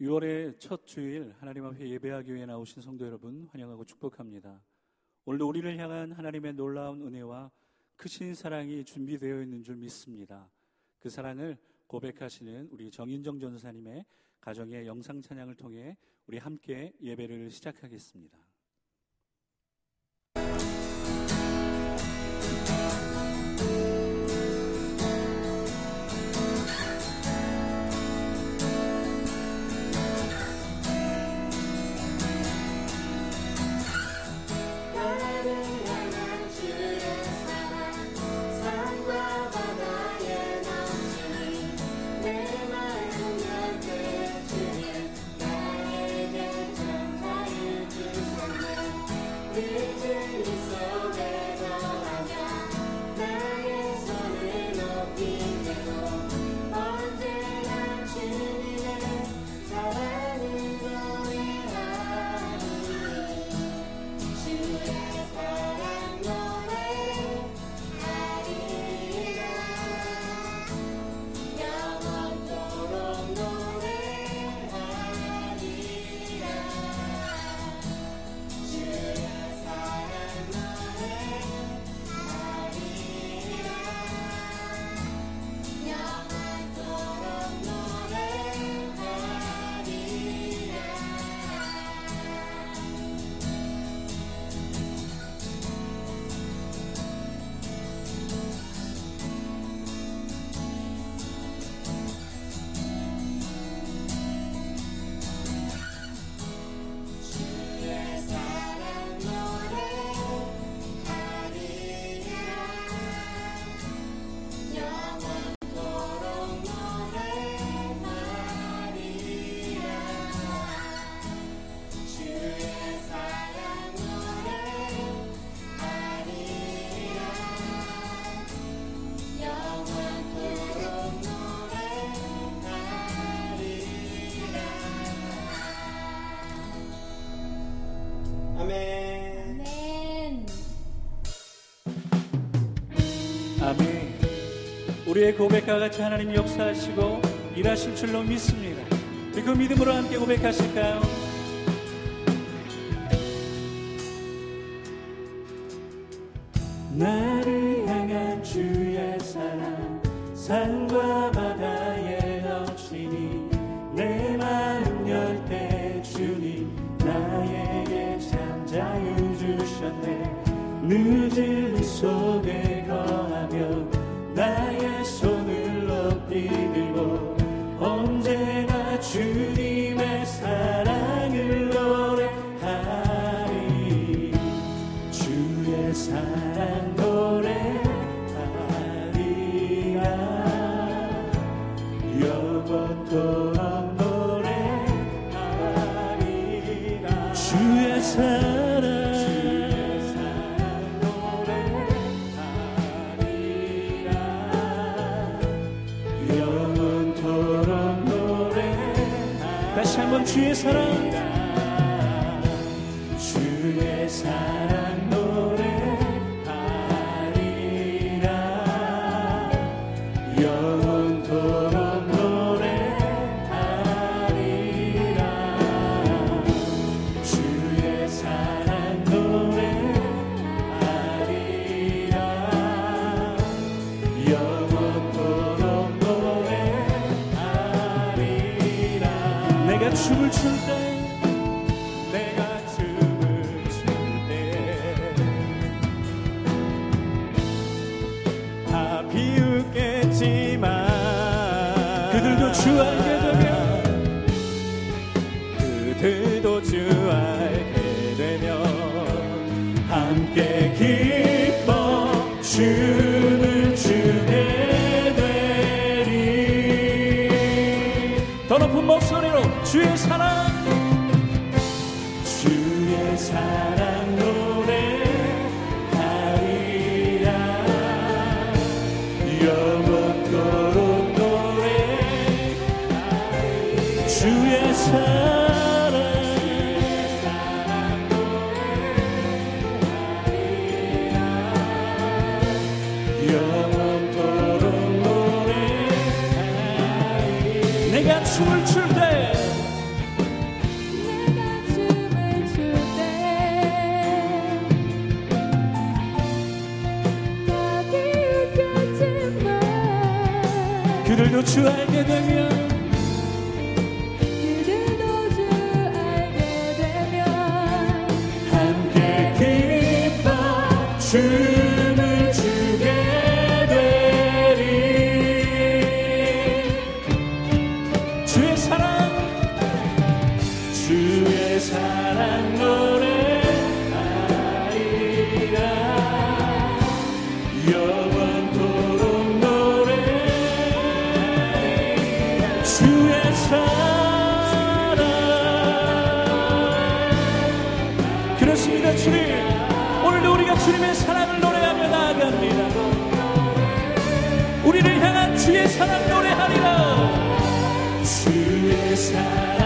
6월의 첫 주일 하나님 앞에 예배하기 위해 나오신 성도 여러분 환영하고 축복합니다. 오늘도 우리를 향한 하나님의 놀라운 은혜와 크신 사랑이 준비되어 있는 줄 믿습니다. 그 사랑을 고백하시는 우리 정인정 전사님의 가정의 영상 찬양을 통해 우리 함께 예배를 시작하겠습니다. 우리의 고백과 같이 하나님 역사하시고 일하실 줄로 믿습니다. 그 믿음으로 함께 고백하실까요? 이 속에 거하며 한번 주의 사랑 주 알게 되면 함께 기뻐 춤 그를 노출하게 되면 주님의 사랑을 노래하며 나아갑니다. 우리를 향한 주의 사랑 노래하리라. 주의 사랑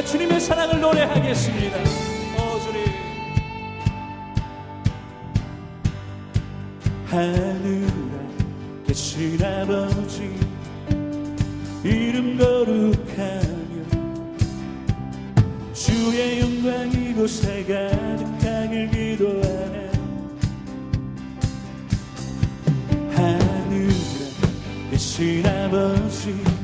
우리가 주님의 사랑을 노래하겠습니다. 어 주님 하늘에 계신 아버지 이름 거룩하며 주의 영광 이곳에 가득하길 기도하네 하늘에 계신 아버지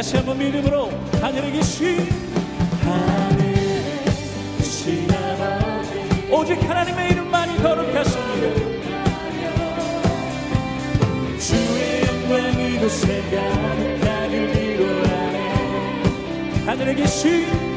다시 한번 믿음으로 하늘에 계신 하늘에 계신 아버지 오직 하나님의 이름만이 거룩하십니다. 주의 영광 이곳에 가득하길 기도하네 하늘에 계신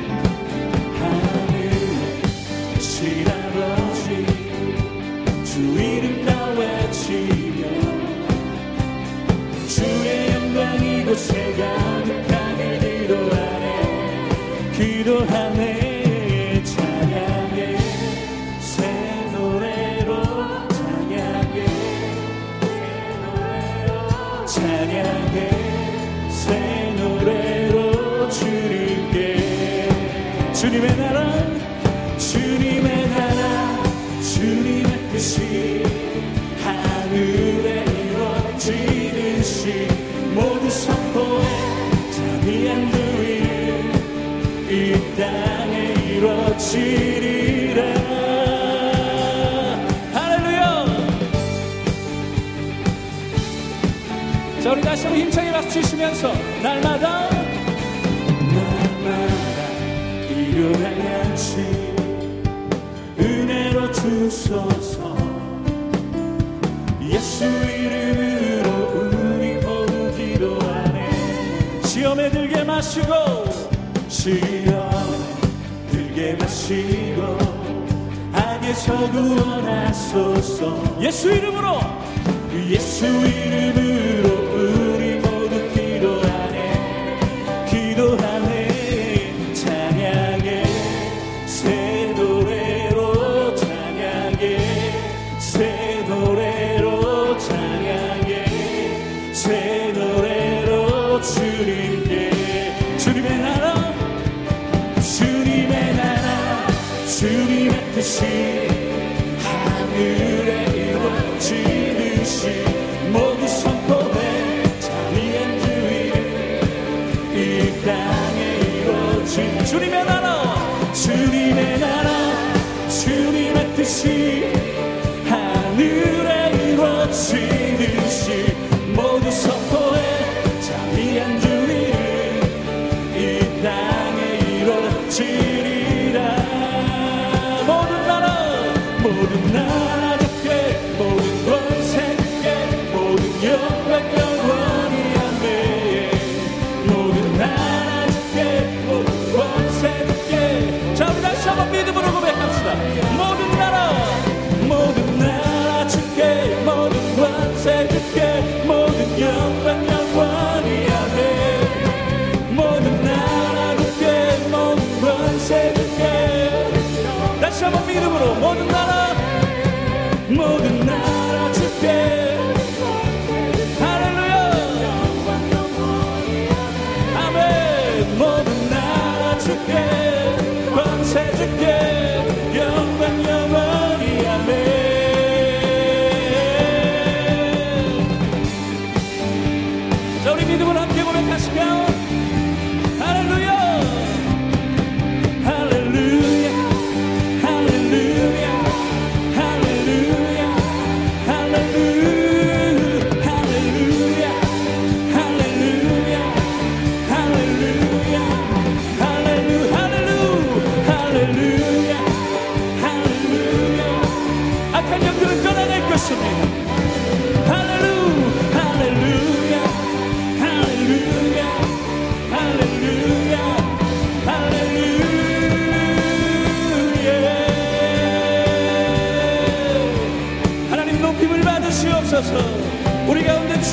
이루어지리라 할렐루야. 자 우리 다시 한번 힘차게 박수 치시면서 날마다 날마다 일어나야지 은혜로 주소서. 예수 이름으로 우리 모두 기도하네. 시험에 들게 마시고 시험에 들게 마시고 악에서 구원하소서. 예수 이름으로. 예수 이름으로 우리 모두 기도하네 기도하네 찬양해. 새 노래로 찬양해. 새 노래로 찬양해. 새 노래로 주님께. 주님의 나라. 주님의 주님의 뜻이 하늘에 이루어지듯이 모두 선포해 자비한 주의 이 땅에 이루어진 주님의 나라 주님의 나라 주님의 뜻이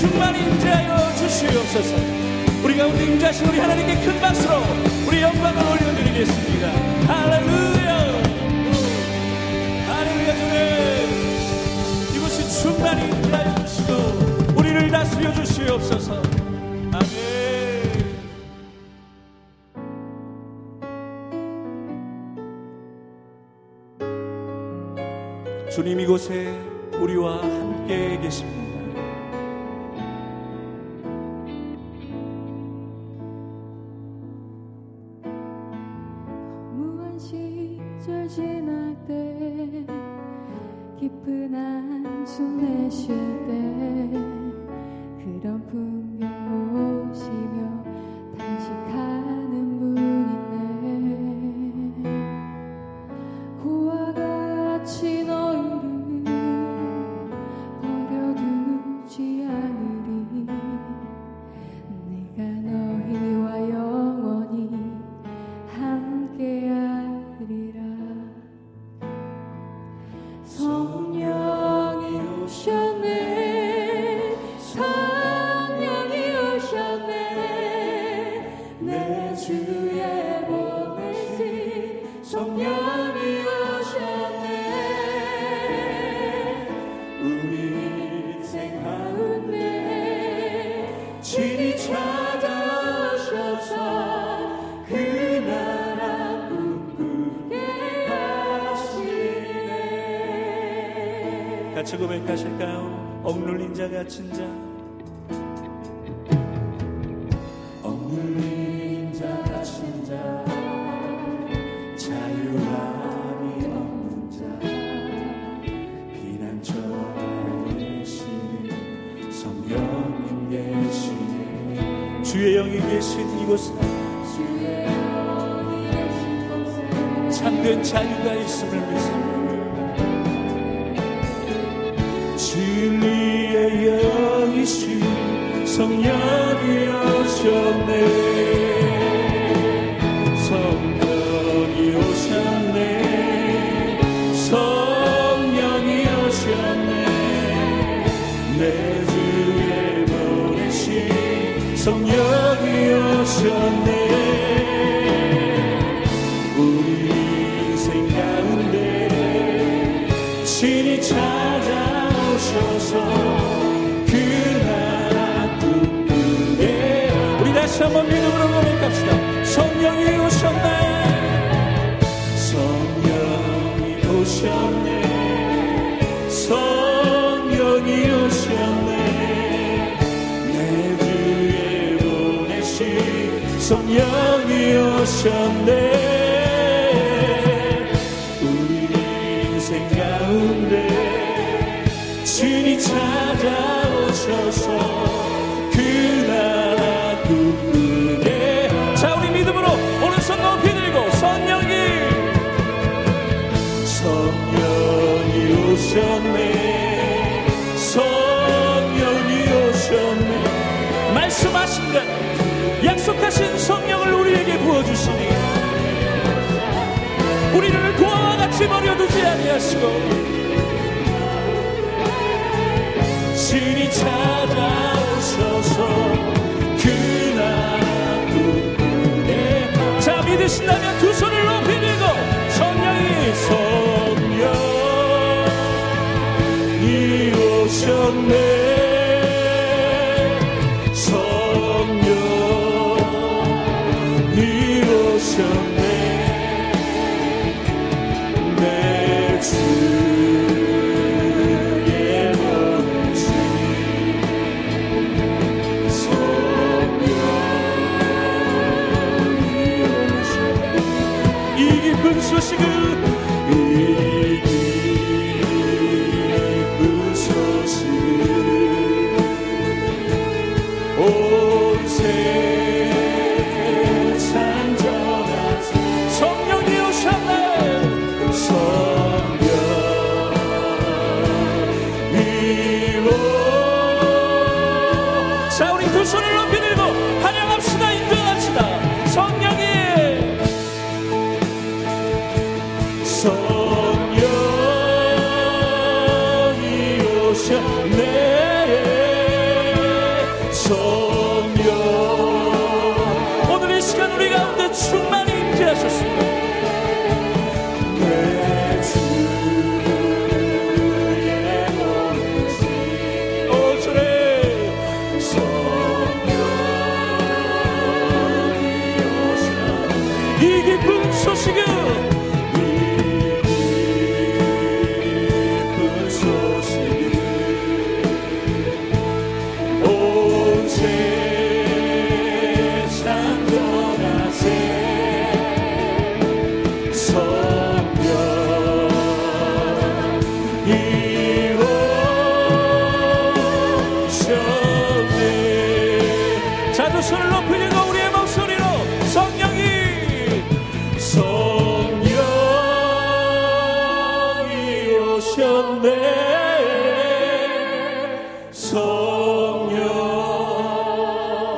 충만히 임재하여 주시옵소서. 우리 가운데 임재하신 우리 하나님께 큰 박수로 우리 영광을 올려드리겠습니다. 할렐루야! 할렐루야 주님! 이곳이 충만히 임재하여 주시고 우리를 다스려 주시옵소서. 주님 이곳에 우리와 함께 계십니다. 주에 보내신 성령이 오셨네. 우리 인생 가운데 진이 찾아오셔서 그 나라 꿈꾸게 하시네. 같이 고백하실까요? 억눌린 자 갇힌 자 주의 영이 계신 이곳에 참된 자유가 있음을 믿습니다. 진리의 영이신 성령이 오셨네. 성령이 오셨네. 성령이 오셨네. 내 성령이 오셨네. 우리 인생 가운데 신이 찾아오셔서 그 나라 꿈꾸게 우리 다시 한번 믿음으로 고백합시다. 성령이 오셨네. 성령이 오셨네 성령이 오셨네. 우리 인생 가운데 주님 찾아오셔서 그 나라 꿈꾸게 자 우리 믿음으로 오른손 높이 들고 성령이 성령이 오셨네 약속하신 성령을 우리에게 부어주시니 우리를 고아와 같이 버려두지 아니하시고 신이 찾아오셔서 그 꿈꾸게 자 믿으신다면 두 손을 높이 들고 성령이 성령이 오셨네 성령.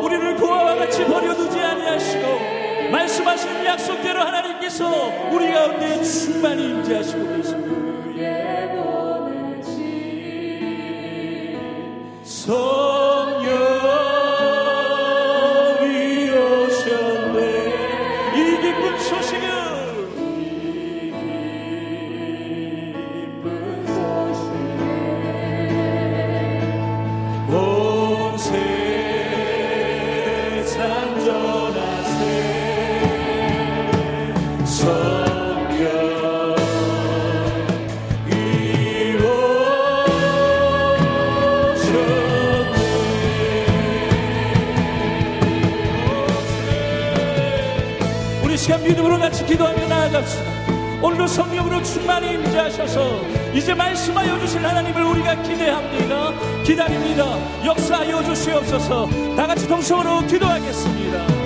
우리를 그와 같이 버려두지 아니하시고 말씀하신 약속대로 하나님께서 우리 가운데 충만히 임재하시고 계십니다 시간 믿음으로 같이 기도하며 나아갑시다. 오늘도 성령으로 충만히 임재하셔서 이제 말씀하여 주실 하나님을 우리가 기대합니다. 기다립니다. 역사하여 주시옵소서. 다 같이 동성으로 기도하겠습니다